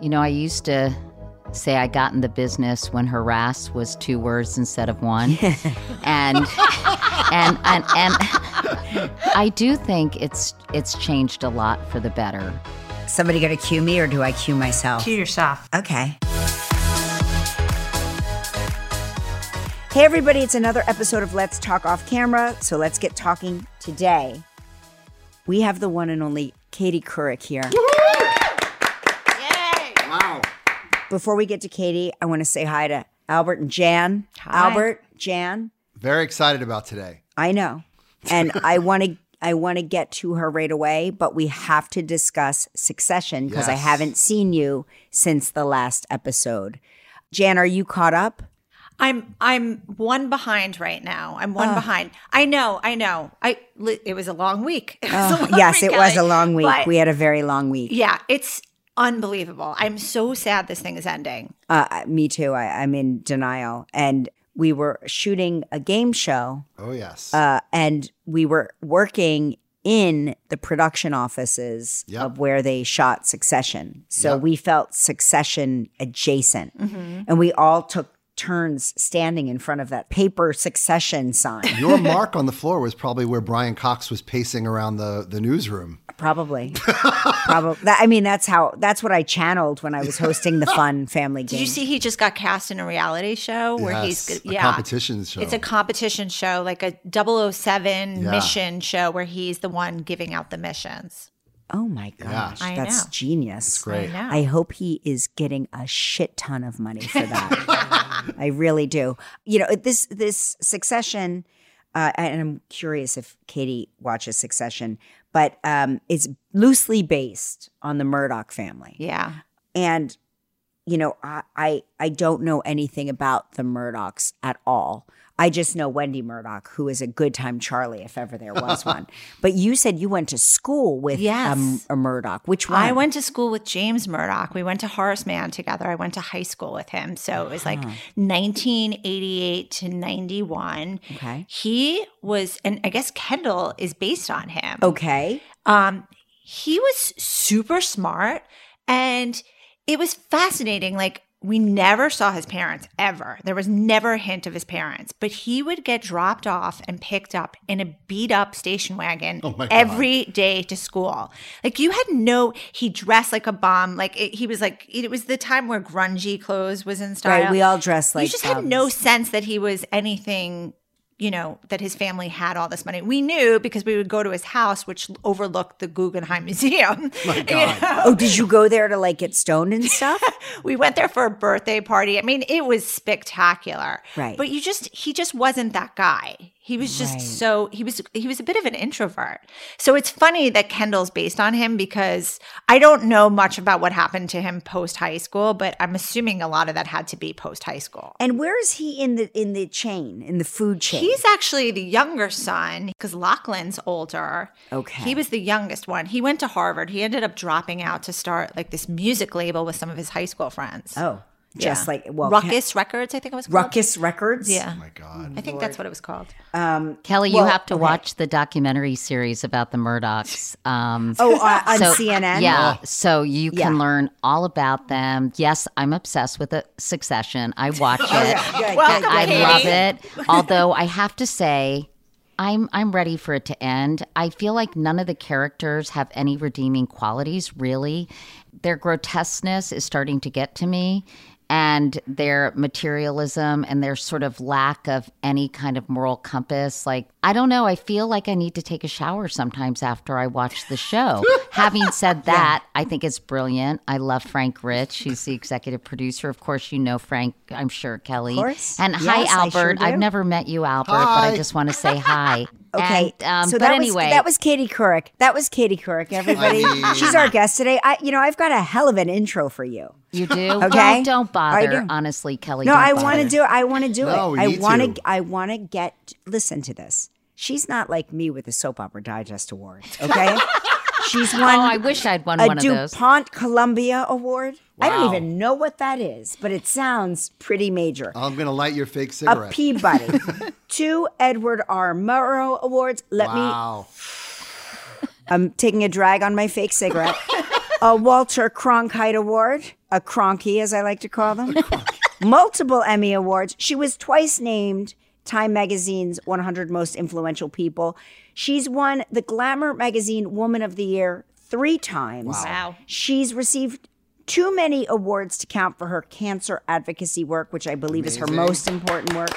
You know, I used to say I got in the business when harass was two words instead of one. and, and and and I do think it's it's changed a lot for the better. Somebody gonna cue me or do I cue myself? Cue yourself. Okay. Hey, everybody, it's another episode of Let's Talk Off Camera. So let's get talking today. We have the one and only Katie Couric here. Wow. Before we get to Katie, I want to say hi to Albert and Jan. Hi. Albert, Jan, Very excited about today. I know. And I want to I want to get to her right away, but we have to discuss Succession because I haven't seen you since the last episode. Jan, are you caught up? I'm I'm one behind right now. I'm one behind. I know, I know. I it was a long week. It was a long yes, week, it was a long week. We had a very long week. yeah, it's unbelievable. I'm so sad this thing is ending. Uh, me too. I, I'm in denial. And we were shooting a game show, Oh, yes. uh, and we were working in the production offices Yep. of where they shot Succession. So Yep. we felt Succession adjacent, and we all took turns standing in front of that paper Succession sign. Your mark on the floor was probably where Brian Cox was pacing around the, the newsroom. Probably, probably. That, I mean, that's how. That's what I channeled when I was hosting the fun family game. Did you see he just got cast in a reality show where Yes, he's a yeah competition show. It's a competition show, like a 007 Yeah. mission show where he's the one giving out the missions. Oh my gosh, I that's know. genius. It's great. I know. I hope he is getting a shit ton of money for that. I really do. You know, this this Succession, uh, and I'm curious if Katie watches Succession, but um, it's loosely based on the Murdoch family, Yeah. and you know, I, I I don't know anything about the Murdochs at all. I just know Wendy Murdoch, who is a good time Charlie, if ever there was one. But you said you went to school with Yes. um, a Murdoch. Which one? I went to school with James Murdoch. We went to Horace Mann together. I went to high school with him. So it was like 1988 to 91. Okay. He was, and I guess Kendall is based on him. Okay. Um, he was super smart and it was fascinating. Like, we never saw his parents ever. There was never a hint of his parents, but he would get dropped off and picked up in a beat up station wagon Oh every day to school. Like you had no, he dressed like a bum. Like it, he was like, it was the time where grungy clothes was in style. Right. We all dress like you just had no sense that he was anything you know that his family had all this money we knew because we would go to his house which overlooked the guggenheim museum My God. Oh, did you go there to like get stoned and stuff? we went there for a birthday party i mean it was spectacular Right. but you just he just wasn't that guy he was just Right. so he was he was a bit of an introvert so it's funny that kendall's based on him because i don't know much about what happened to him post high school but i'm assuming a lot of that had to be post high school and where is he in the in the chain in the food chain? He's actually the younger son because Lachlan's older. Okay. He was the youngest one. He went to Harvard. He ended up dropping out to start like this music label with some of his high school friends. oh, just Yeah. like well, Rawkus Records, I think it was called. Rawkus Records. Yeah. Oh, my God. I think that's what it was called. Um. Kelly, Well, you have to okay. watch the documentary series about the Murdochs. Um, Oh, uh, on so- CNN. Yeah, so you can Yeah. learn all about them. Yes, I'm obsessed with the Succession. I watch it. Good, Welcome, good, I love it. Although I have to say, I'm I'm ready for it to end. I feel like none of the characters have any redeeming qualities. Really, their grotesqueness is starting to get to me, and their materialism and their sort of lack of any kind of moral compass. Like I don't know. I feel like I need to take a shower sometimes after I watch the show. Having said that, I think it's brilliant. I love Frank Rich, who's the executive producer. Of course, you know Frank. I'm sure Kelly. course. And Yes, hi, sure Albert. do. I've never met you, Albert, but I just want to say hi. Okay, And, um, so but that anyway, was that was Katie Couric. That was Katie Couric. Everybody, I mean- she's our guest today. I, you know, I've got a hell of an intro for you. you do. Okay. Well, don't bother. do. Honestly, Kelly. No, I want to bother. do. I want to do No, it. I need want to. I want to get. Listen to this. She's not like me with the soap opera digest award. Okay, she's won. Oh, I wish I'd won a one of those. DuPont Columbia Award. I don't even know what that is, but it sounds pretty major. I'm going to light your fake cigarette. a cigarette. Peabody, two Edward R. Murrow Awards. Let me wow. I'm taking a drag on my fake cigarette. a Walter Cronkite Award, a Cronky as I like to call them, multiple Emmy Awards. She was twice named Time Magazine's 100 Most Influential People. She's won the Glamour Magazine Woman of the Year three times. Wow. She's received too many awards to count for her cancer advocacy work, which I believe is her most important work.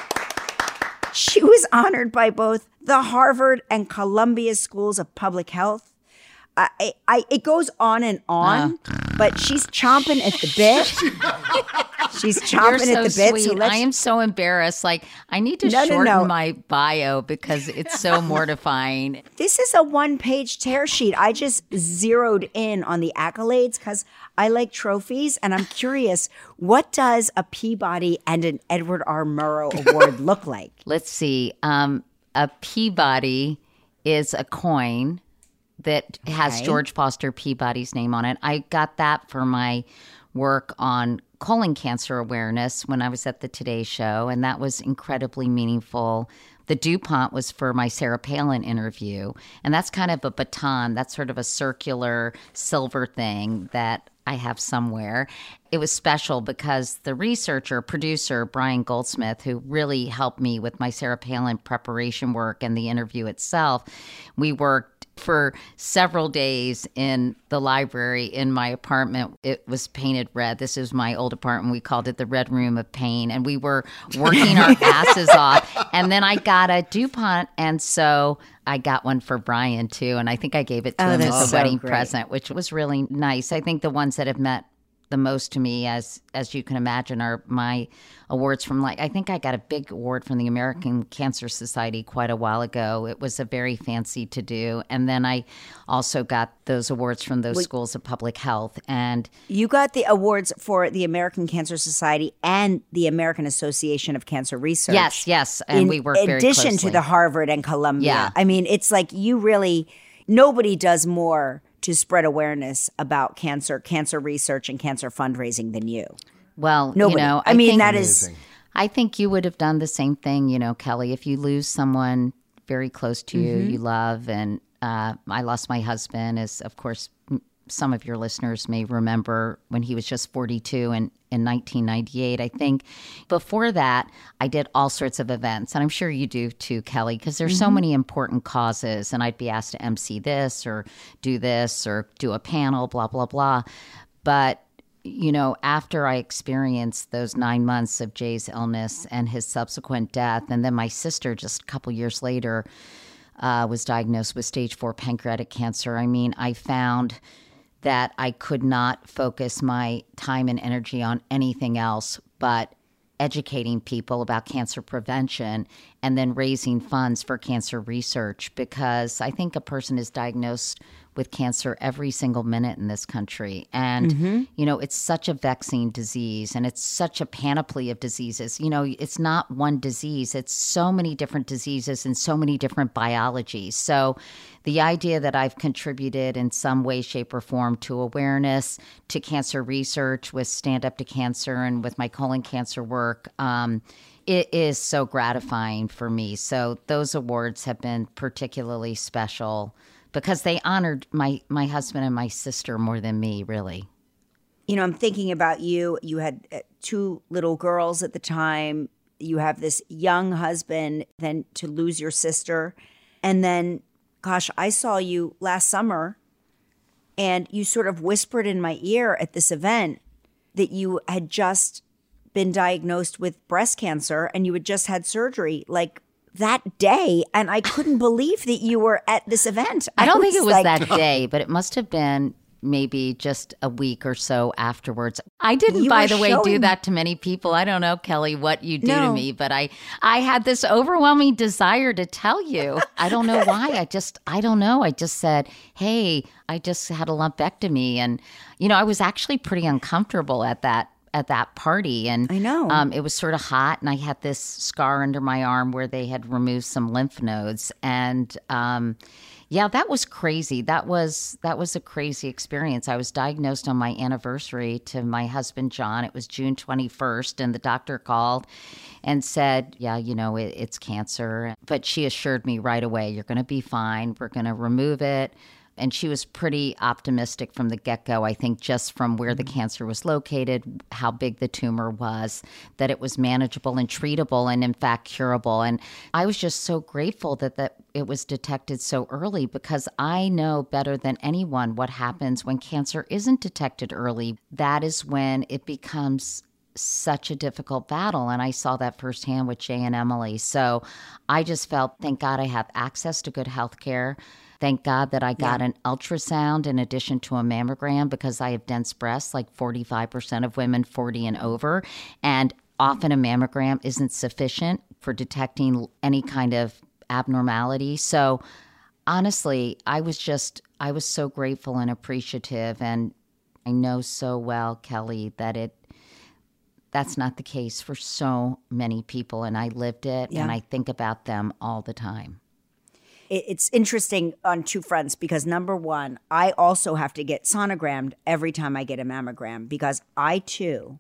She was honored by both the Harvard and Columbia Schools of Public Health. I, I, it goes on and on, uh. but she's chomping at the bit. she's chomping so at the bit. So I am so embarrassed. Like I need to No, no, shorten no. my bio because it's so mortifying. This is a one page tear sheet. I just zeroed in on the accolades because I like trophies and I'm curious what does a Peabody and an Edward R. Murrow Award look like? Let's see. Um, a Peabody is a coin that has Okay. George Foster Peabody's name on it. I got that for my work on colon cancer awareness when I was at the Today Show, and that was incredibly meaningful. The DuPont was for my Sarah Palin interview, and that's kind of a baton. That's sort of a circular silver thing that I have somewhere. It was special because the researcher, producer, Brian Goldsmith, who really helped me with my Sarah Palin preparation work and the interview itself, we worked for several days in the library in my apartment. It was painted red. This is my old apartment. We called it the Red Room of Pain. And we were working our asses off. And then I got a DuPont. And so I got one for Brian too. And I think I gave it to Oh, him as a so wedding great. present, which was really nice. I think the ones that have met the most to me as as you can imagine are my awards from like I think I got a big award from the American Cancer Society quite a while ago. It was a very fancy to do. And then I also got those awards from those schools of public health and You got the awards for the American Cancer Society and the American Association of Cancer Research. yes, yes, and in we work very in addition to the Harvard and Columbia. Yeah. I mean, it's like you really nobody does more to spread awareness about cancer, cancer research, and cancer fundraising than you. well, Nobody. you know, I, mean, think- that is Amazing. I think you would have done the same thing, you know, Kelly, if you lose someone very close to you, you love. And uh, I lost my husband, as of course m- some of your listeners may remember when he was just 42 in, in 1998. I think before that, I did all sorts of events. And I'm sure you do too, Kelly, because there's so many important causes. And I'd be asked to MC this or do this or do a panel, blah, blah, blah. But you know, after I experienced those nine months of Jay's illness and his subsequent death, and then my sister just a couple years later uh, was diagnosed with stage four pancreatic cancer. I mean, I found that I could not focus my time and energy on anything else but educating people about cancer prevention and then raising funds for cancer research because I think a person is diagnosed with cancer every single minute in this country. And, you know, it's such a vexing disease and it's such a panoply of diseases. You know, it's not one disease, it's so many different diseases and so many different biologies. So, the idea that I've contributed in some way, shape, or form to awareness, to cancer research with Stand Up to Cancer and with my colon cancer work, um, it is so gratifying for me. So those awards have been particularly special because they honored my my husband and my sister more than me, really. you know, I'm thinking about you. You had uh, two little girls at the time. You have this young husband, then to lose your sister. And then, gosh, I saw you last summer and you sort of whispered in my ear at this event that you had just been diagnosed with breast cancer and you had just had surgery like that day. And I couldn't believe that you were at this event. I don't think it was like, that day, but it must have been maybe just a week or so afterwards. I didn't, by the way, do that to many people. I don't know, Kelly, what you do to me, but I I had this overwhelming desire to tell you. I don't know why. I just I don't know. I just said, "Hey, I just had a lumpectomy," and you know, I was actually pretty uncomfortable at that at that party and I know. um, it was sort of hot and i had this scar under my arm where they had removed some lymph nodes and um, yeah that was crazy. That was that was a crazy experience. I was diagnosed on my anniversary to my husband john. It was june 21st and the doctor called and said yeah you know it, it's cancer. But she assured me right away you're going to be fine. We're going to remove it And she was pretty optimistic from the get go, I think, just from where the mm-hmm. cancer was located, how big the tumor was, that it was manageable and treatable and, in fact, curable. And I was just so grateful that, that it was detected so early because I know better than anyone what happens when cancer isn't detected early. That is when it becomes such a difficult battle and i saw that firsthand with jay and emily so i just felt thank god i have access to good health care thank god that i got yeah. an ultrasound in addition to a mammogram because i have dense breasts like 45% of women 40 and over and often a mammogram isn't sufficient for detecting any kind of abnormality so honestly i was just i was so grateful and appreciative and i know so well kelly that it that's not the case for so many people. And I lived it yeah. and I think about them all the time. It's interesting on two fronts because number one, I also have to get sonogrammed every time I get a mammogram because I too,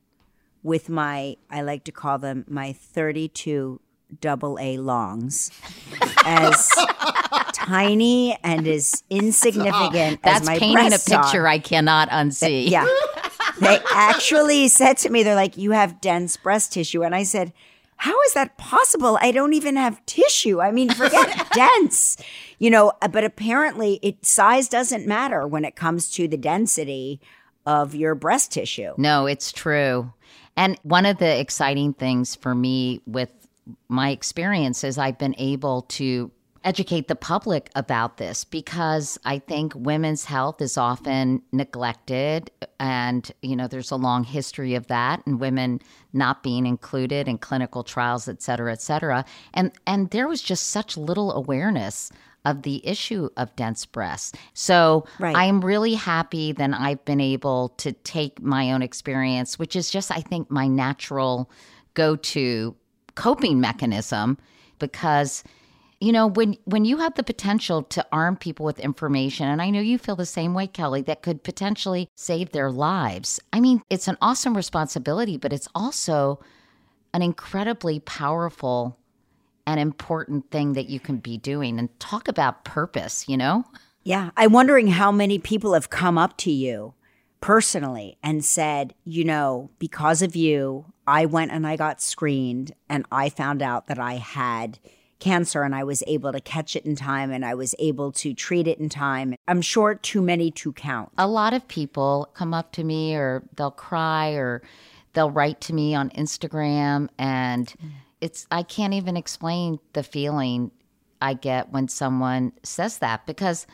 with my, I like to call them my 32 double A longs, as tiny and as insignificant That's as my painting a picture are, I cannot unsee. Yeah they actually said to me, they're like, you have dense breast tissue. And I said, how is that possible? I don't even have tissue. I mean, forget dense, you know, uh, but apparently it size doesn't matter when it comes to the density of your breast tissue. No, it's true. And one of the exciting things for me with my experience is I've been able to educate the public about this because I think women's health is often neglected and you know there's a long history of that and women not being included in clinical trials et cetera et cetera and and there was just such little awareness of the issue of dense breasts. So right. I'm really happy that I've been able to take my own experience, which is just, I think, my natural go to coping mechanism because you know when when you have the potential to arm people with information and i know you feel the same way kelly that could potentially save their lives. I mean it's an awesome responsibility but it's also an incredibly powerful and important thing that you can be doing. And talk about purpose you know? Yeah. I'm wondering how many people have come up to you personally and said you know because of you i went and i got screened and i found out that i had cancer and I was able to catch it in time and I was able to treat it in time. I'm sure too many to count. A lot of people come up to me or they'll cry or they'll write to me on Instagram and mm. it's I can't even explain the feeling I get when someone says that because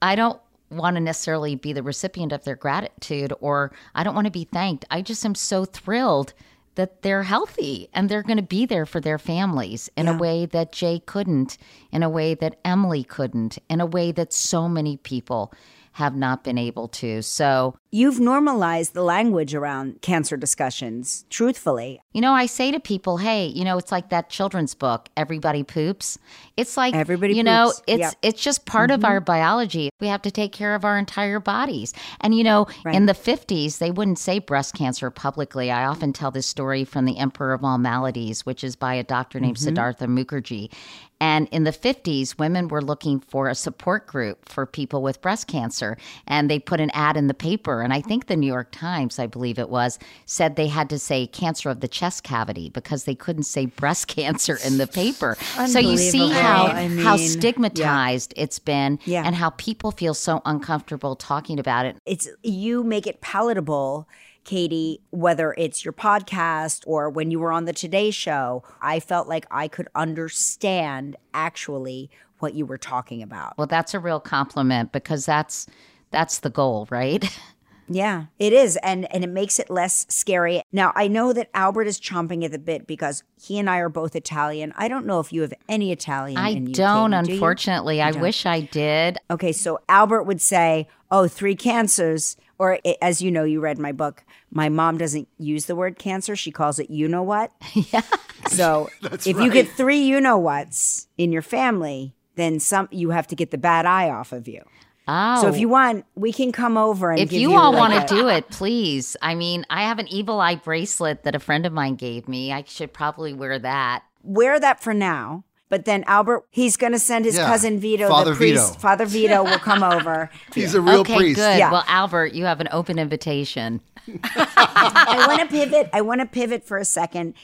I don't want to necessarily be the recipient of their gratitude or I don't want to be thanked. I just am so thrilled that they're healthy and they're going to be there for their families in yeah. a way that Jay couldn't, in a way that Emily couldn't, in a way that so many people have not been able to. So you've normalized the language around cancer discussions, truthfully. You know, I say to people, hey, you know, it's like that children's book, Everybody Poops. It's like everybody you poops. know, it's yep. it's just part mm-hmm. of our biology. We have to take care of our entire bodies. And you know, right. in the 50s, they wouldn't say breast cancer publicly. I often tell this story from The Emperor of All Maladies, which is by a doctor named mm-hmm. Siddhartha Mukherjee. And in the 50s, women were looking for a support group for people with breast cancer. And they put an ad in the paper. And I think the New York Times, I believe it was, said they had to say cancer of the chest cavity because they couldn't say breast cancer in the paper. so you see how, I mean, how stigmatized yeah. it's been yeah. and how people feel so uncomfortable talking about it. It's you make it palatable Katie, whether it's your podcast or when you were on the Today Show, I felt like I could understand actually what you were talking about. Well, that's a real compliment because that's that's the goal, right? Yeah, it is. And and it makes it less scary. Now, I know that Albert is chomping at the bit because he and I are both Italian. I don't know if you have any Italian I in you, don't, Katie. unfortunately. Do I wish I did. Okay, so Albert would say, "Oh, three cancers." Or as you know, you read my book. My mom doesn't use the word cancer; she calls it "you know what." yeah. So if right. you get three "you know whats" in your family, then some you have to get the bad eye off of you. Oh. So if oh. you want, we can come over and if you, you all like want to do it, please. I mean, I have an evil eye bracelet that a friend of mine gave me. I should probably wear that. Wear that for now. But then Albert, he's going to send his Yeah. cousin Vito, Father the priest. Vito. Father Vito will come over. He's a real okay, priest. good. Yeah. Well, Albert, you have an open invitation. I want to pivot. I want to pivot for a second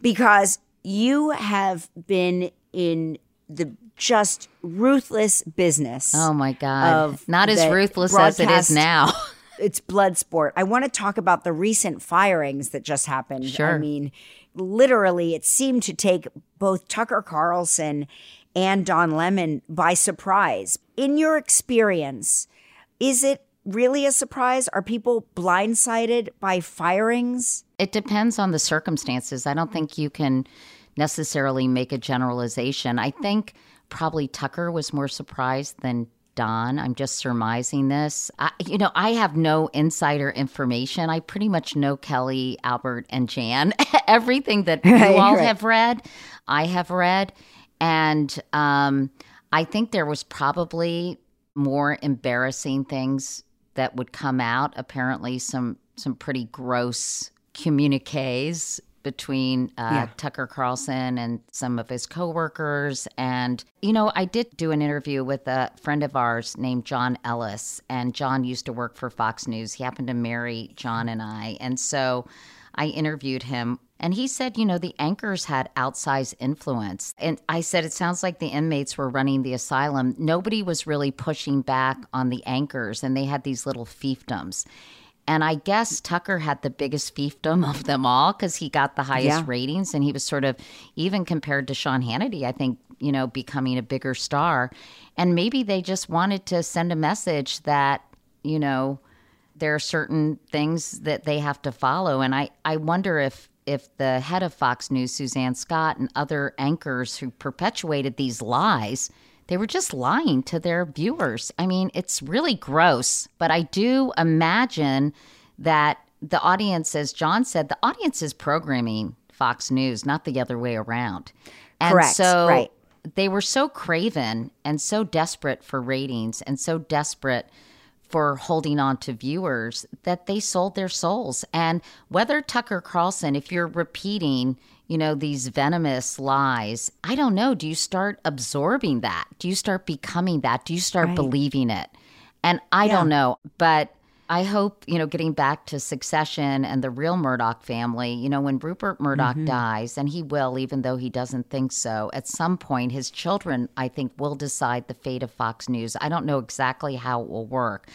because you have been in the just ruthless business. Oh my God. Of Not as ruthless as it is now. it's blood sport. I want to talk about the recent firings that just happened. Sure. I mean, literally, it seemed to take both Tucker Carlson and Don Lemon by surprise. In your experience, is it really a surprise? Are people blindsided by firings? It depends on the circumstances. I don't think you can necessarily make a generalization. I think probably Tucker was more surprised than Don. I'm just surmising this. I, you know, I have no insider information. I pretty much know Kelly, Albert, and Jan. Everything that you all right. have read, I have read. And um, I think there was probably more embarrassing things that would come out. Apparently, some some pretty gross communiques between uh, Yeah. Tucker Carlson and some of his coworkers. And, you know, I did do an interview with a friend of ours named John Ellis. And John used to work for Fox News. He happened to marry John and I. And so I interviewed him. And he said, you know, the anchors had outsized influence. And I said, it sounds like the inmates were running the asylum. Nobody was really pushing back on the anchors, and they had these little fiefdoms. And I guess Tucker had the biggest fiefdom of them all because he got the highest Yeah. ratings and he was sort of, even compared to Sean Hannity, I think, you know, becoming a bigger star. And maybe they just wanted to send a message that, you know, there are certain things that they have to follow. And I, I wonder if if the head of Fox News, Suzanne Scott, and other anchors who perpetuated these lies, they were just lying to their viewers. I mean, it's really gross. But I do imagine that the audience, as John said, the audience is programming Fox News, not the other way around. And Correct, so right. they were so craven and so desperate for ratings and so desperate for holding on to viewers that they sold their souls. And whether Tucker Carlson, if you're repeating, you know, these venomous lies, I don't know. Do you start absorbing that? Do you start becoming that? Do you start Right. believing it? And I don't know. But I hope, you know, getting back to succession and the real Murdoch family, you know, when Rupert Murdoch mm-hmm. dies, and he will, even though he doesn't think so, at some point, his children, I think, will decide the fate of Fox News. I don't know exactly how it will work.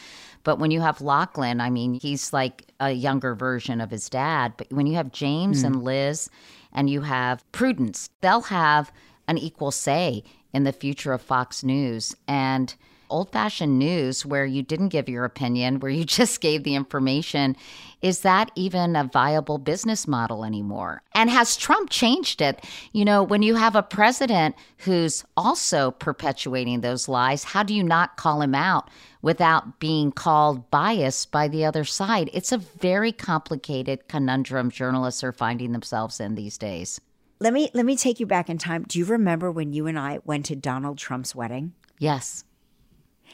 But when you have Lachlan, I mean, he's like a younger version of his dad. But when you have James and mm. Liz and you have Prudence, they'll have an equal say in the future of Fox News. And old fashioned news where you didn't give your opinion, where you just gave the information, is that even a viable business model anymore? And has Trump changed it? You know, when you have a president who's also perpetuating those lies, how do you not call him out without being called biased by the other side? It's a very complicated conundrum journalists are finding themselves in these days. Let me let me take you back in time. Do you remember when you and I went to Donald Trump's wedding? Yes.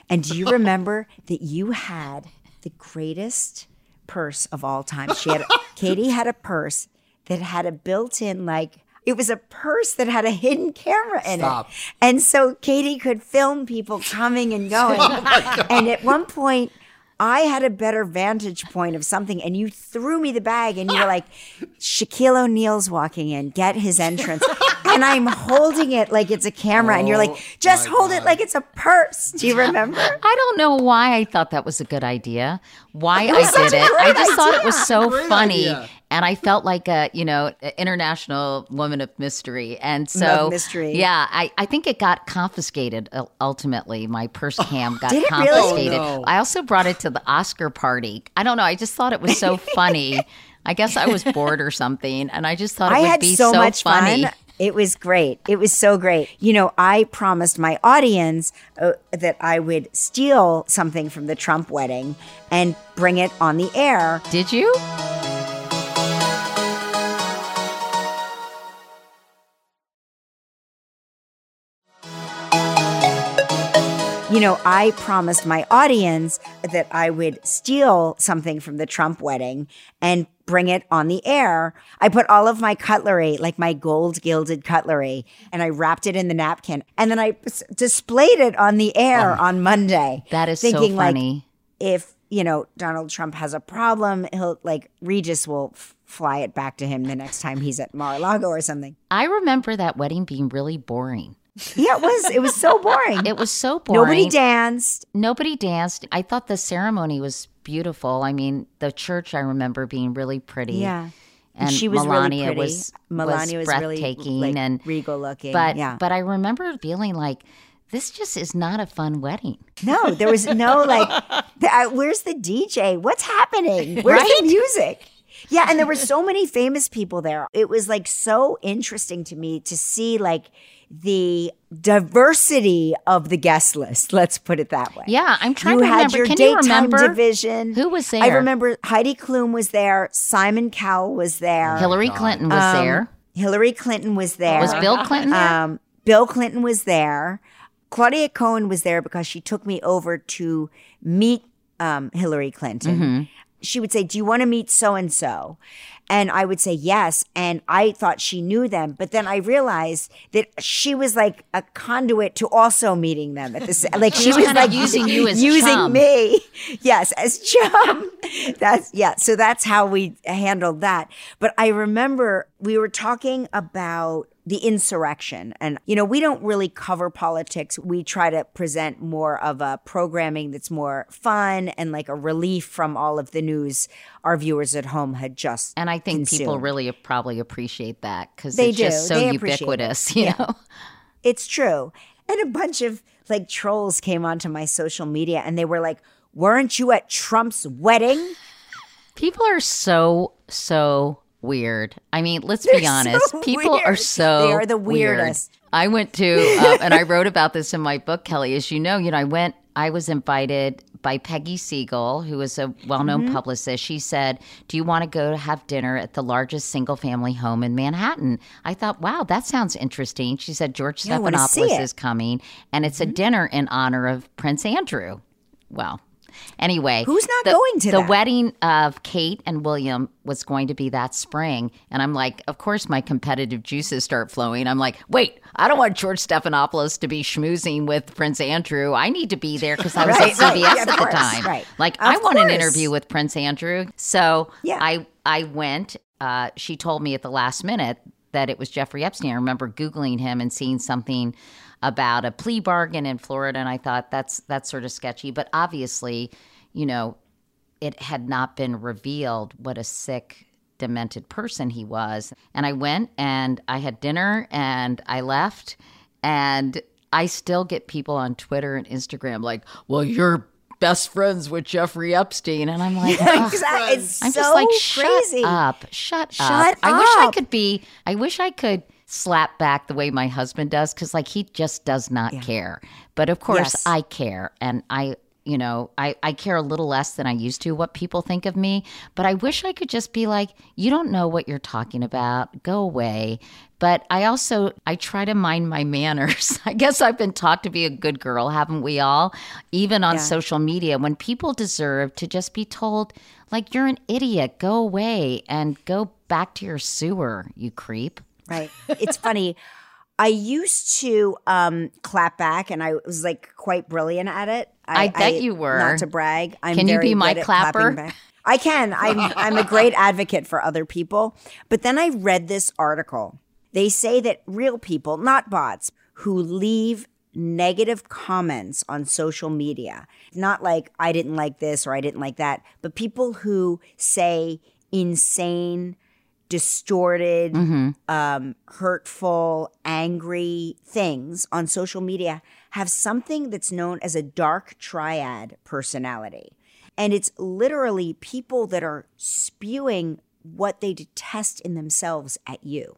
And do you remember that you had the greatest purse of all time? She had Katie had a purse that had a built-in like it was a purse that had a hidden camera in Stop. it. And so Katie could film people coming and oh going. and at one point I had a better vantage point of something, and you threw me the bag, and you were like, Shaquille O'Neal's walking in, get his entrance. and I'm holding it like it's a camera, and you're like, oh just hold it like it's a purse. Do you remember? I don't know why I thought that was a good idea. Why I did it. I great just thought it was so Great funny. idea. And I felt like a, you know, international woman of mystery. And so, Love mystery. yeah, I, I think it got confiscated uh, ultimately. My purse cam got Did it really? confiscated. Oh, no. I also brought it to the Oscar party. I don't know. I just thought it was so funny. I guess I was bored or something. And I just thought it I would had be so, so, much funny. fun. It was great. It was so great. You know, I promised my audience uh, that I would steal something from the Trump wedding and bring it on the air. Did you? You know, I promised my audience that I would steal something from the Trump wedding and bring it on the air. I put all of my cutlery, like my gold gilded cutlery, and I wrapped it in the napkin. And then I s- displayed it on the air oh, on Monday. That is thinking so like funny. if, you know, Donald Trump has a problem, he'll like Regis will f- fly it back to him the next time he's at Mar-a-Lago or something. I remember that wedding being really boring. Yeah, it was. It was so boring. It was so boring. Nobody danced. Nobody danced. I thought the ceremony was beautiful. I mean, the church I remember being really pretty. Yeah. And she was Melania really pretty. was Melania was, really breathtaking like, and regal looking. But yeah. but I remember feeling like this just is not a fun wedding. no, there was no like. The, uh, where's the DJ? What's happening? Where's Right? the music? Yeah, and there were so many famous people there. It was like so interesting to me to see like the diversity of the guest list. Let's put it that way. Yeah, I'm trying you to had remember. your Can you remember division. who was there? I remember Heidi Klum was there. Simon Cowell was there. Hillary Clinton was Um, there. Hillary Clinton was there. Was Bill Clinton there? Um, Bill Clinton was there. Claudia Cohen was there because she took me over to meet um, Hillary Clinton. Mm-hmm. She would say, Do you want to meet so and so? And I would say yes. And I thought she knew them. But then I realized that she was like a conduit to also meeting them at the same Like she was was like using you as using chum. me. Yes, as chum. That's yeah. So that's how we handled that. But I remember we were talking about the insurrection and you know we don't really cover politics we try to present more of a programming that's more fun and like a relief from all of the news our viewers at home had just And I think people really probably appreciate that because it's just so They ubiquitous, you know. It's true. And a bunch of like trolls came onto my social media and they were like, Weren't you at Trump's wedding? People are so so weird. I mean, let's They're be honest. so People are so They are the weird. weirdest. I went to, uh, and I wrote about this in my book, Kelly. As you know, you know, I went. I was invited by Peggy Siegel, who is a well-known Mm-hmm. publicist. She said, "Do you want to go to have dinner at the largest single-family home in Manhattan?" I thought, "Wow, that sounds interesting." She said, "George Yeah, I wanna see Stephanopoulos. Mm-hmm. is coming, and it's a dinner in honor of Prince Andrew." Well, anyway, Who's not the- going to the that? wedding of Kate and William was going to be that spring, and I'm like, of course, my competitive juices start flowing. I'm like, wait, I don't want George Stephanopoulos to be schmoozing with Prince Andrew. I need to be there because I was Right, at right, CBS yeah, at the course, time. right. Like, Of I want an interview with Prince Andrew, so Yeah. I I went. Uh, she told me at the last minute that it was Jeffrey Epstein. I remember googling him and seeing something about a plea bargain in Florida, and I thought that's that's sort of sketchy. But obviously, you know, it had not been revealed what a sick, demented person he was. And I went and I had dinner and I left, and I still get people on Twitter and Instagram like, "Well, you're." Best friends with Jeffrey Epstein, and I'm like, "Ugh." Exactly. It's I'm so just like, crazy. shut up, shut, Shut up. I wish I could be. I wish I could slap back the way my husband does, because like he just does not care. But of course, Yes. I care, and I, you know, I I care a little less than I used to what people think of me. But I wish I could just be like, you don't know what you're talking about. Go away. But I also I try to mind my manners. I guess I've been taught to be a good girl, haven't we all? Even on social media, when people deserve to just be told, like, you're an idiot, go away and go back to your sewer, you creep. Right. It's funny. I used to um, clap back, and I was like quite brilliant at it. I bet you were. Not to brag. I'm Can you be my clapper? I can. I'm. I'm a great advocate for other people. But then I read this article. They say that real people, not bots, who leave negative comments on social media, not like I didn't like this or I didn't like that, but people who say insane, distorted, um, hurtful, angry things on social media have something that's known as a dark triad personality. And it's literally people that are spewing what they detest in themselves at you.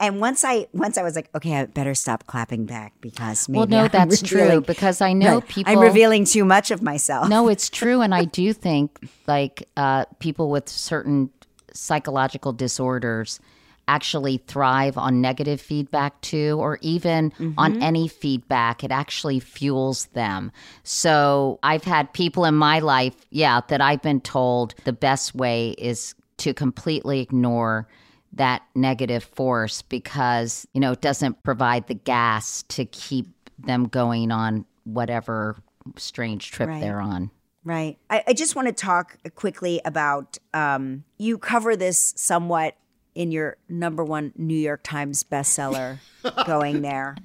And once I once I was like, okay, I better stop clapping back because maybe Well, no, I'm that's true because I know people. I'm revealing too much of myself. No, it's true, and I do think like uh, people with certain psychological disorders actually thrive on negative feedback too, or even on mm-hmm. any feedback. It actually fuels them. So I've had people in my life, yeah, that I've been told the best way is to completely ignore that negative force because, you know, it doesn't provide the gas to keep them going on whatever strange trip Right. they're on. Right. I, I just want to talk quickly about um, you cover this somewhat in your number one New York Times bestseller, Going There.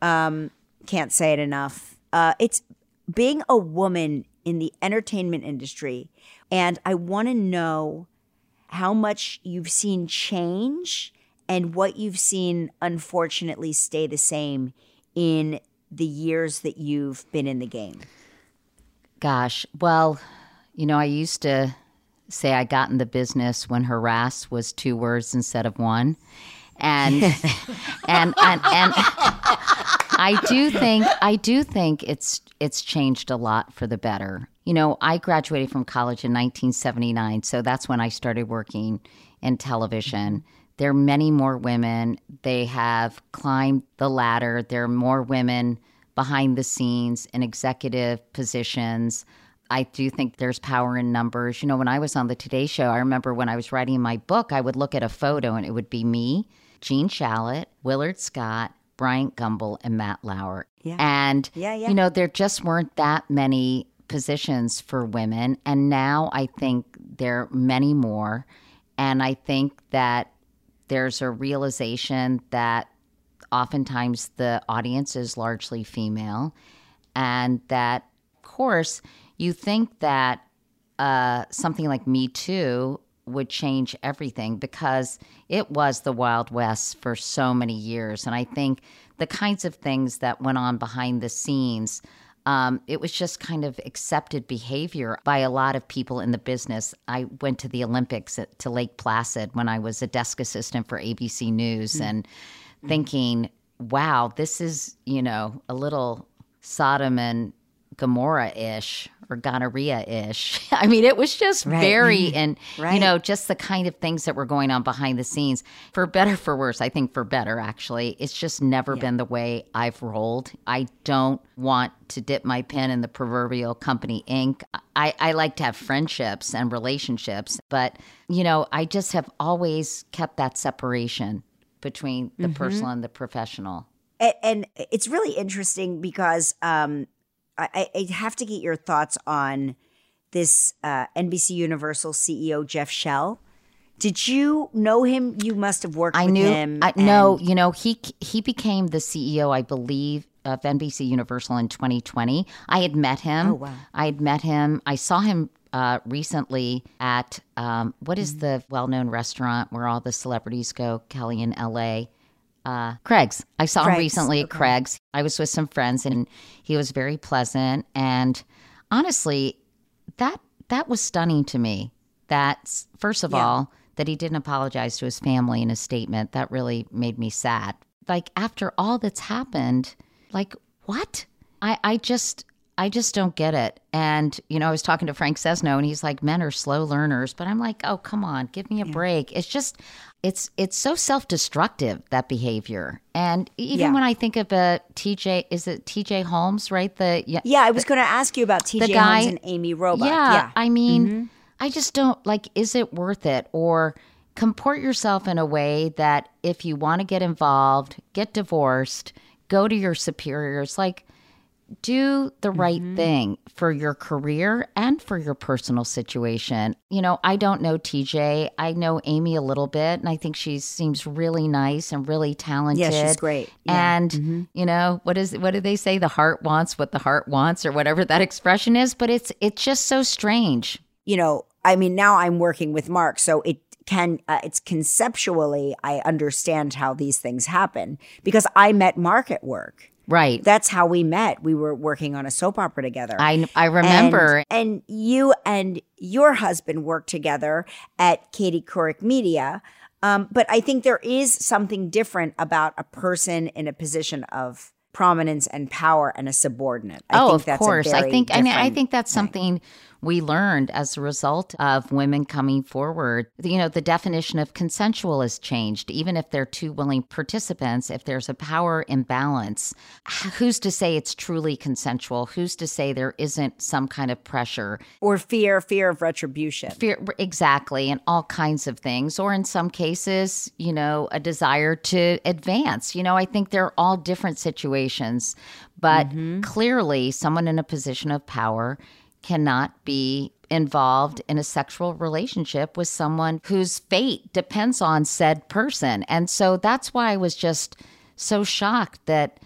Um, can't say it enough. Uh, it's being a woman in the entertainment industry. And I want to know how much you've seen change and what you've seen, unfortunately, stay the same in the years that you've been in the game. Gosh, well, you know, I used to say I got in the business when harass was two words instead of one. And and and and I do think I do think it's it's changed a lot for the better. You know, I graduated from college in 1979, so that's when I started working in television. Mm-hmm. There are many more women. They have climbed the ladder. There are more women behind the scenes in executive positions. I do think there's power in numbers. You know, when I was on the Today Show, I remember when I was writing my book, I would look at a photo and it would be me, Gene Shalit, Willard Scott, Bryant Gumbel, and Matt Lauer. Yeah. And, Yeah, yeah. you know, there just weren't that many positions for women. And now I think there are many more. And I think that there's a realization that oftentimes the audience is largely female, and that, of course, you think that uh, something like Me Too would change everything because it was the Wild West for so many years. And I think the kinds of things that went on behind the scenes. Um, it was just kind of accepted behavior by a lot of people in the business. I went to the Olympics at, to Lake Placid when I was a desk assistant for ABC News and Mm-hmm. thinking, wow, this is, you know, a little Sodom and Gomorrah ish or gonorrhea ish. I mean, it was just very, mm-hmm. and, you know, just the kind of things that were going on behind the scenes. For better, for worse, I think for better, actually. It's just never been the way I've rolled. I don't want to dip my pen in the proverbial company ink. I, I like to have friendships and relationships, but, you know, I just have always kept that separation between the personal and the professional. and, and it's really interesting because um, I, I have to get your thoughts on this uh, NBC Universal CEO Jeff Shell. Did you know him? You must have worked I with knew. him. I, no, and- you know, he he became the CEO, I believe, of NBC Universal in 2020. I had met him. Oh, wow. I had met him. I saw him uh, recently at um, what Mm-hmm. the well-known restaurant where all the celebrities go? Kelly in L.A. Uh, Craig's. I saw him Craig's, recently at. Craig's. I was with some friends, and he was very pleasant. And honestly, that that was stunning to me. That's first of Yeah. all that he didn't apologize to his family in a statement. That really made me sad. Like after all that's happened, like what? I I just I just don't get it. And you know, I was talking to Frank Sesno, and he's like, "Men are slow learners," but I'm like, "Oh, come on, give me a break." It's just, it's it's so self destructive that behavior. And even Yeah. when I think of a TJ, is it TJ Holmes, right? The yeah, yeah, I was going to ask you about TJ guy- Holmes and Amy Robach. yeah, yeah. I mean, mm-hmm. I just don't like, is it worth it? Or comport yourself in a way that if you want to get involved, get divorced, go to your superiors, like, do the right thing for your career and for your personal situation. You know, I don't know TJ. I know Amy a little bit, and I think she seems really nice and really talented. Yeah, she's great. Yeah. And you know what is what do they say? The heart wants what the heart wants, or whatever that expression is. But it's it's just so strange. you know, I mean, now I'm working with Mark, so it can, uh, it's conceptually, I understand how these things happen because I met Mark at work. Right. That's how we met. We were working on a soap opera together. I I remember. And, and you and your husband worked together at Katie Couric Media. Um, but I think there is something different about a person in a position of prominence and power and a subordinate. I oh, think of course. I think I mean I think that's thing. something we learned as a result of women coming forward. You know, the definition of consensual has changed. Even if they're two willing participants, if there's a power imbalance, who's to say it's truly consensual? Who's to say there isn't some kind of pressure? or fear, fear of retribution. Fear, exactly, and all kinds of things. Or in some cases, you know, a desire to advance. You know, I think they're all different situations. But mm-hmm. clearly, someone in a position of power cannot be involved in a sexual relationship with someone whose fate depends on said person. And so that's why I was just so shocked that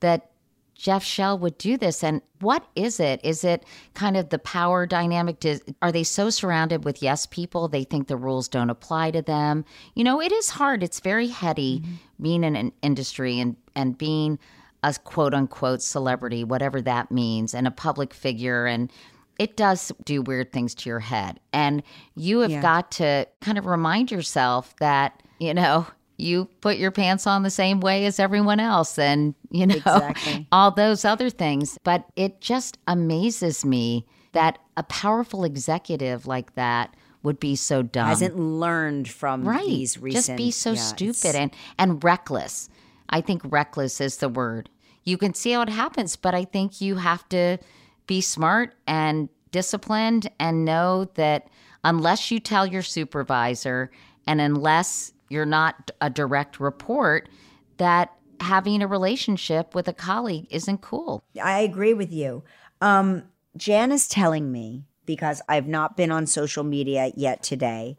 that Jeff Shell would do this. And what is it? Is it kind of the power dynamic? Are they so surrounded with yes people they think the rules don't apply to them? You know, it is hard. It's very heady mm-hmm. being in an industry and, and being a quote unquote celebrity, whatever that means, and a public figure. And it does do weird things to your head. And you have Yeah. got to kind of remind yourself that, you know, you put your pants on the same way as everyone else and, you know, Exactly. all those other things. But it just amazes me that a powerful executive like that would be so dumb. Hasn't learned from right. these recent. just be so yeah, stupid it's- and, and reckless. I think reckless is the word. You can see how it happens, but I think you have to be smart and disciplined and know that unless you tell your supervisor and unless you're not a direct report, that having a relationship with a colleague isn't cool. I agree with you. Um, Jan is telling me because I've not been on social media yet today,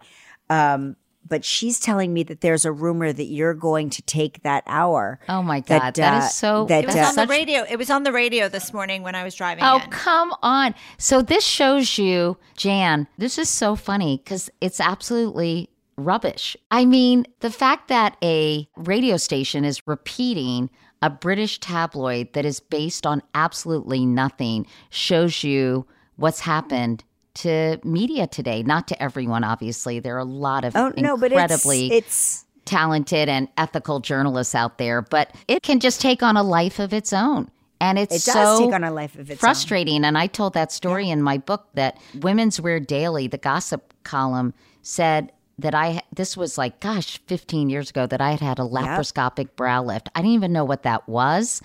um, but she's telling me that there's a rumor that you're going to take that hour. Oh my God, That, that uh, is so. that, It was uh, on the radio. It was on the radio this morning when I was driving Oh, in. come on. So this shows you, Jan, this is so funny because it's absolutely rubbish. I mean, the fact that a radio station is repeating a British tabloid that is based on absolutely nothing shows you what's happened to media today. Not to everyone, obviously. There are a lot of Oh no, but it's incredibly it's talented and ethical journalists out there, but it can just take on a life of its own. And it's it does so take on a life of its own. frustrating. And I told that story in my book that Women's Wear Daily, the gossip column, said that I this was like gosh 15 years ago that I had had a laparoscopic brow lift. I didn't even know what that was.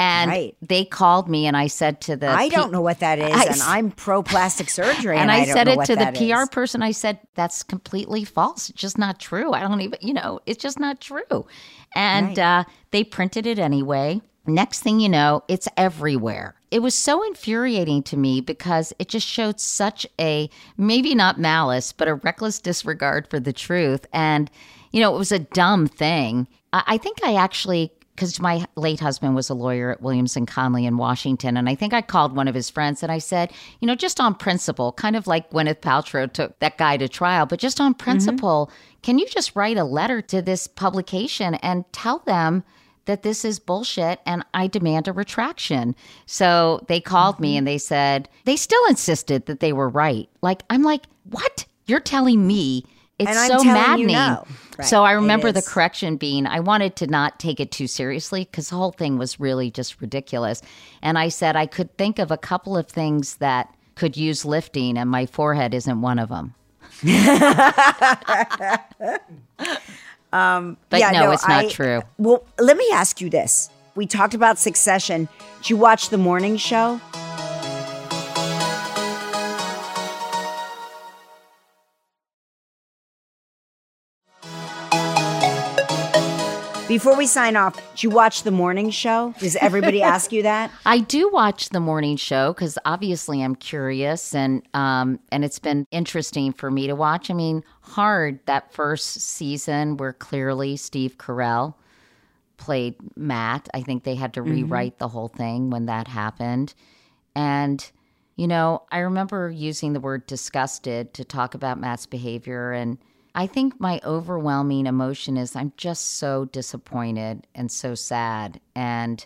And Right. they called me and I said to the I P- don't know what that is, I and I'm pro plastic surgery, and and, I, don't said it to the PR is. person. I said, that's completely false. It's just not true. I don't even, you know, it's just not true. And uh, they printed it anyway. Next thing you know, it's everywhere. It was so infuriating to me because it just showed such a, maybe not malice, but a reckless disregard for the truth. And, you know, it was a dumb thing. I, I think I actually because my late husband was a lawyer at Williams and Connolly in Washington, and I think I called one of his friends and I said, you know, just on principle, kind of like Gwyneth Paltrow took that guy to trial, but just on mm-hmm. principle, can you just write a letter to this publication and tell them that this is bullshit and I demand a retraction? So they called me mm-hmm. and they said they still insisted that they were right. Like I'm like, what? You're telling me? It's And so you maddening. no. Right. So I remember the correction being I wanted to not take it too seriously because the whole thing was really just ridiculous. And I said I could think of a couple of things that could use lifting, and my forehead isn't one of them. um, but Yeah, no, no, it's not I- true. Well, let me ask you this. We talked about Succession. Did you watch the morning show? Before we sign off, did you watch the morning show? Does everybody ask you that? I do watch the morning show because obviously I'm curious and um and it's been interesting for me to watch. I mean, hard that first season where clearly Steve Carell played Matt. I think they had to rewrite the whole thing when that happened. And you know, I remember using the word disgusted to talk about Matt's behavior and I think my overwhelming emotion is I'm just so disappointed and so sad and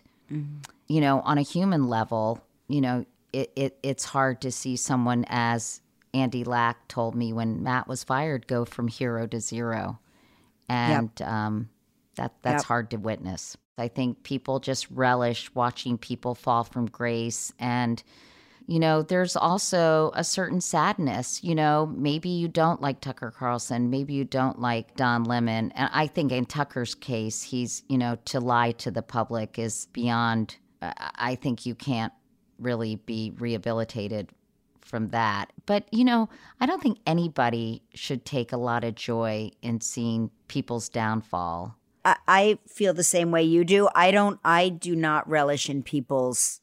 you know, on a human level, you know, it, it it's hard to see someone as Andy Lack told me when Matt was fired go from hero to zero. And um, that that's Yep. hard to witness. I think people just relish watching people fall from grace. And, you know, there's also a certain sadness. You know, maybe you don't like Tucker Carlson. Maybe you don't like Don Lemon. And I think in Tucker's case, he's, you know, to lie to the public is beyond, uh, I think you can't really be rehabilitated from that. But, you know, I don't think anybody should take a lot of joy in seeing people's downfall. I, I feel the same way you do. I don't. I do not relish in people's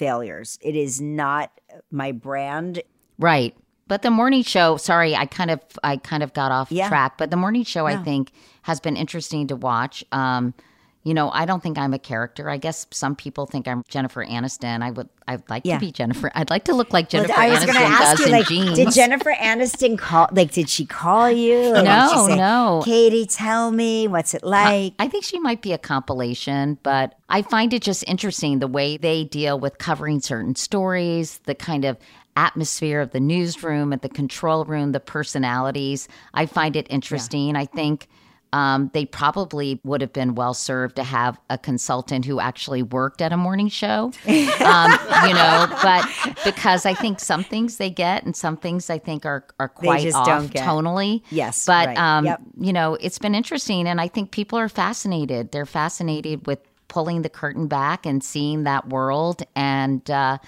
failures. It is not my brand. Right. But the morning show, sorry, I kind of I kind of got off Yeah. track, but the morning show I think has been interesting to watch. Um you know, I don't think I'm a character. I guess some people think I'm Jennifer Aniston. I would I'd like Yeah. to be Jennifer. I'd like to look like Well, Jennifer I was Aniston ask does you, in like, jeans. did Jennifer Aniston call? Like, did she call you? No, say, no. Katie, tell me what's it like? I think she might be a compilation, but I find it just interesting the way they deal with covering certain stories, the kind of atmosphere of the newsroom at the control room, the personalities. I find it interesting. I think um, they probably would have been well served to have a consultant who actually worked at a morning show, um, you know. But because I think some things they get and some things I think are are quite off tonally. Yes, but right. um, Yep. you know, it's been interesting, and I think people are fascinated. They're fascinated with pulling the curtain back and seeing that world, and uh,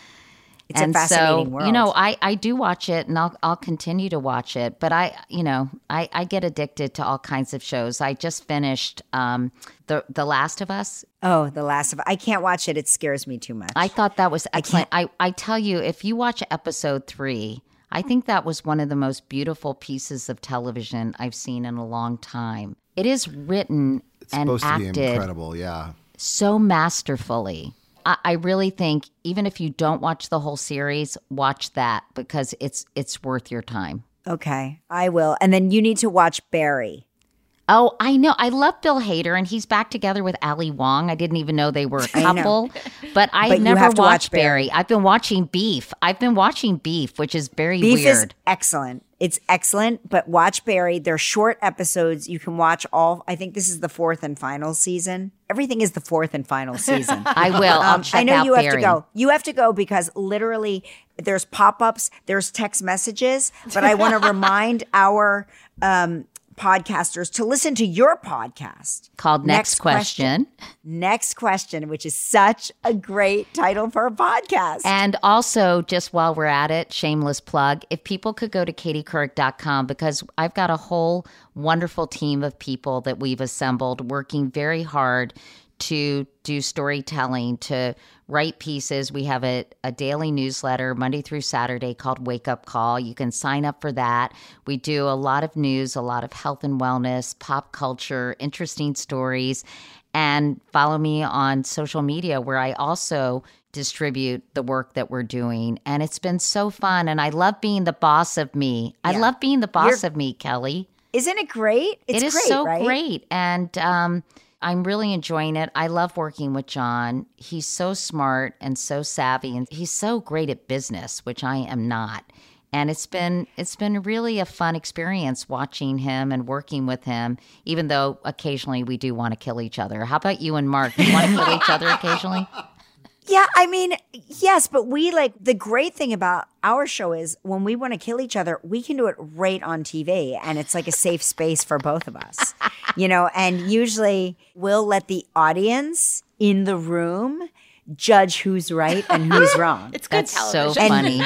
It's a and fascinating so, world. You know, I, I do watch it, and I'll I'll continue to watch it. But I, you know, I, I get addicted to all kinds of shows. I just finished um, the The Last of Us. oh, The Last of I can't watch it. It scares me too much. I thought that was excellent. I, can't. I tell you, if you watch episode three, I think that was one of the most beautiful pieces of television I've seen in a long time. It is written It's and supposed to be acted incredible. Yeah. so masterfully. I, really think even if you don't watch the whole series, watch that because it's it's worth your time. okay, I will. And then you need to watch Barry. Oh, I know. I love Bill Hader, and he's back together with Ali Wong. I didn't even know they were a couple, but I've never have to watch watched Barry. Barry. I've been watching Beef. I've been watching Beef, which is very Beef is weird. excellent. It's excellent, but watch Barry. They're short episodes. You can watch all. I think this is the fourth and final season. Everything is the fourth and final season. I will. I'll Um, I know you have to go. You have to go because literally there's pop ups, there's text messages. But I want to remind our um, podcasters to listen to your podcast Called Next, question. Next question, which is such a great title for a podcast. And also, just while we're at it, shameless plug, if people could go to katiecouric.com because I've got a whole wonderful team of people that we've assembled working very hard to do storytelling, to write pieces. We have a, a daily newsletter Monday through Saturday called Wake Up Call. You can sign up for that. We do a lot of news, a lot of health and wellness, pop culture, interesting stories. And follow me on social media where I also distribute the work that we're doing. And it's been so fun. And I love being the boss of me. I love being the boss You're- of me, Kelly. Isn't it great? It's It is great, so right? great. And um, I'm really enjoying it. I love working with John. He's so smart and so savvy and he's so great at business, which I am not. And it's been it's been really a fun experience watching him and working with him, even though occasionally we do want to kill each other. How about you and Mark? Do you want to kill each other occasionally? Yeah, I mean, yes, but we like the great thing about our show is when we want to kill each other, we can do it right on TV and it's like a safe space for both of us. You know, and usually we'll let the audience in the room judge who's right and who's wrong. It's good That's so television. funny.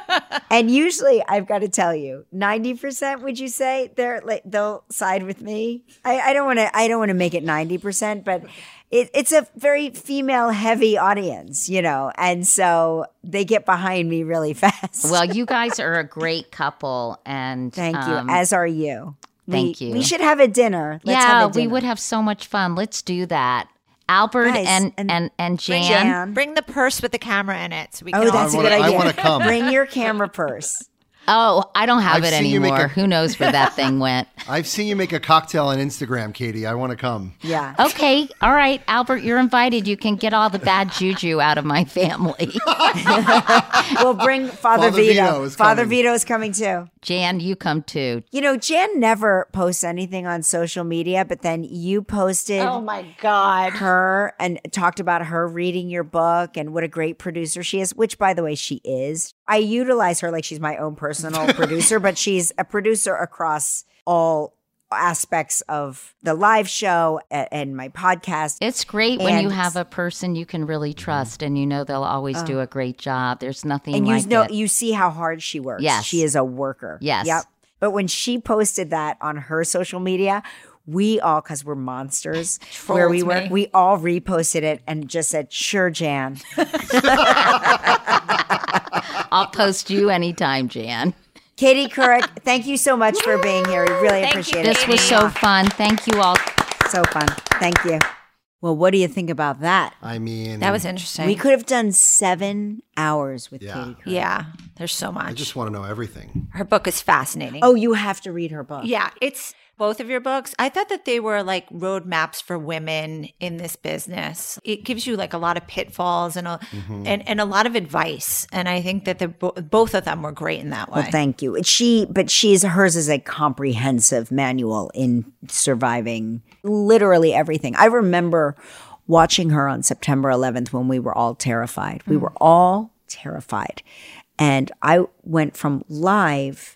and usually I've got to tell you, 90% would you say they're like they'll side with me? I, I don't want to I don't want to make it 90%, but it, it's a very female heavy audience, you know, and so they get behind me really fast. Well, you guys are a great couple, and thank you, um, as are you. thank we, you. We should have a dinner. Let's yeah, have a we would have so much fun. Let's do that. Albert Guys, and, and- and and Jan. Jan. Bring the purse with the camera in it. So we Oh, can all that's a I good wanna- I idea. wanna come. Bring your camera purse. Oh, I don't have I've it seen you make anymore. a- Who knows where that thing went? I've seen you make a cocktail on Instagram, Katie. I want to come. Yeah. Okay, all right, Albert, you're invited. You can get all the bad juju out of my family. We'll bring Father, Father Vito. Vito is Father coming. Vito is coming too. Jan, you come too. You know, Jan never posts anything on social media, but then you posted Oh my God. her and talked about her reading your book and what a great producer she is, which by the way, she is. I utilize her like she's my own personal producer, but she's a producer across all aspects of the live show a- and my podcast. It's great when you have a person you can really trust and you know they'll always do uh. a great job. There's nothing and you like know it. you see how hard she works. Yes. She is a worker. Yes. Yep. But when she posted that on her social media, we all, because we're monsters where we were me. we all reposted it and just said, sure, Jan. I'll post you anytime, Jan. Katie Couric, thank you so much for being here. We really Thank you, appreciate This was so fun. Thank you all. So fun. Thank you. Well, what do you think about that? I mean, That was interesting. We could have done seven hours with Yeah. Katie Couric. yeah, there's so much. I just want to know everything. Her book is fascinating. Oh, you have to read her book. Yeah, it's both of your books. I thought that they were like roadmaps for women in this business. It gives you like a lot of pitfalls and a mm-hmm. and, and a lot of advice. And I think that the both of them were great in that way. Well, thank you. She, but she's hers is a comprehensive manual in surviving literally everything. I remember watching her on September 11th when we were all terrified. We mm. were all terrified, and I went from live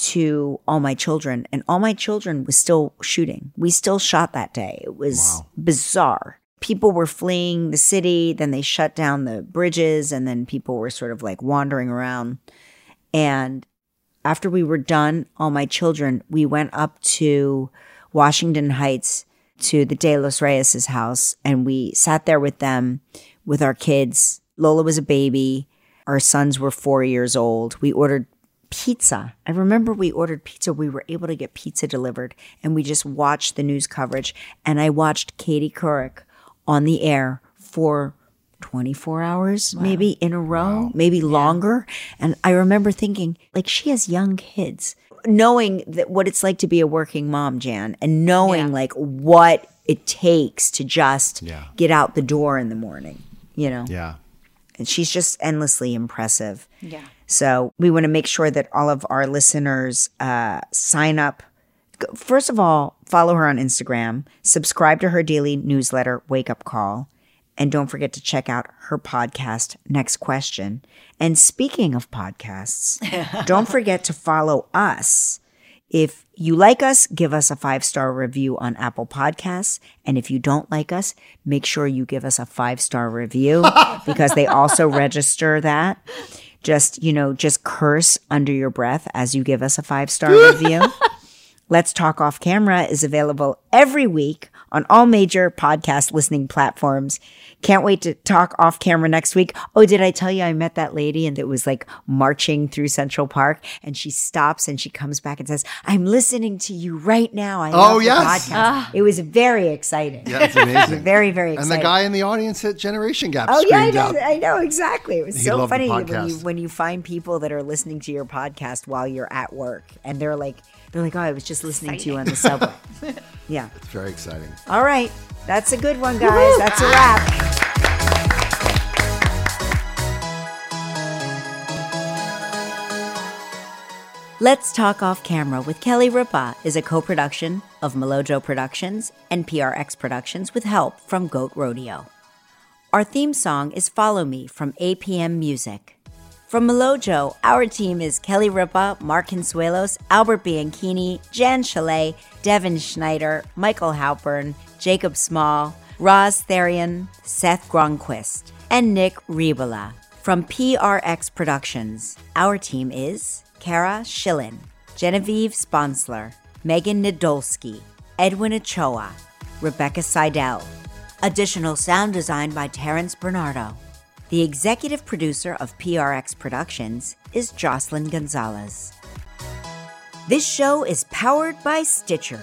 to all my children, and all my children was still shooting. We still shot that day. It was bizarre. People were fleeing the city, then they shut down the bridges, and then people were sort of like wandering around. And after we were done, all my children, we went up to Washington Heights to the De Los Reyes' house and we sat there with them with our kids. Lola was a baby. Our sons were four years old. We ordered pizza. I remember we ordered pizza. We were able to get pizza delivered and we just watched the news coverage. And I watched Katie Couric on the air for 24 hours, maybe in a row, maybe longer. And I remember thinking, like, she has young kids. Knowing that what it's like to be a working mom, Jan, and knowing like what it takes to just Yeah. get out the door in the morning, you know? Yeah. And she's just endlessly impressive. Yeah. So we want to make sure that all of our listeners uh, sign up. First of all, follow her on Instagram, subscribe to her daily newsletter, Wake Up Call, and don't forget to check out her podcast, Next Question. And speaking of podcasts, don't forget to follow us. If you like us, give us a five star review on Apple Podcasts. And if you don't like us, make sure you give us a five star review because they also register that. Just, you know, just curse under your breath as you give us a five star review. Let's Talk Off Camera is available every week on all major podcast listening platforms. Can't wait to talk off camera next week. Oh, did I tell you I met that lady and it was like marching through Central Park and she stops and she comes back and says, I'm listening to you right now. I Oh, love the yes. podcast. Ah. It was very exciting. Yeah, it's amazing. Very, very and the guy in the audience at Generation Gap Oh yeah, I know. I know exactly. It was He so funny when you when you find people that are listening to your podcast while you're at work, and they're like, they're like, oh, I was just listening to you on the subway. yeah. It's very exciting. All right, that's a good one, guys. That's a wrap. Let's Talk Off Camera with Kelly Ripa is a co production of Milojo Productions and PRX Productions with help from Goat Rodeo. Our theme song is Follow Me from APM Music. From Milojo, our team is Kelly Ripa, Mark Consuelos, Albert Bianchini, Jan Chalet, Devin Schneider, Michael Halpern, Jacob Small, Roz Therian, Seth Gronquist, and Nick Ribola. From PRX Productions, our team is Kara Schillen, Genevieve Sponsler, Megan Nadolski, Edwin Ochoa, Rebecca Seidel. Additional sound design by Terrence Bernardo. The executive producer of PRX Productions is Jocelyn Gonzalez. This show is powered by Stitcher.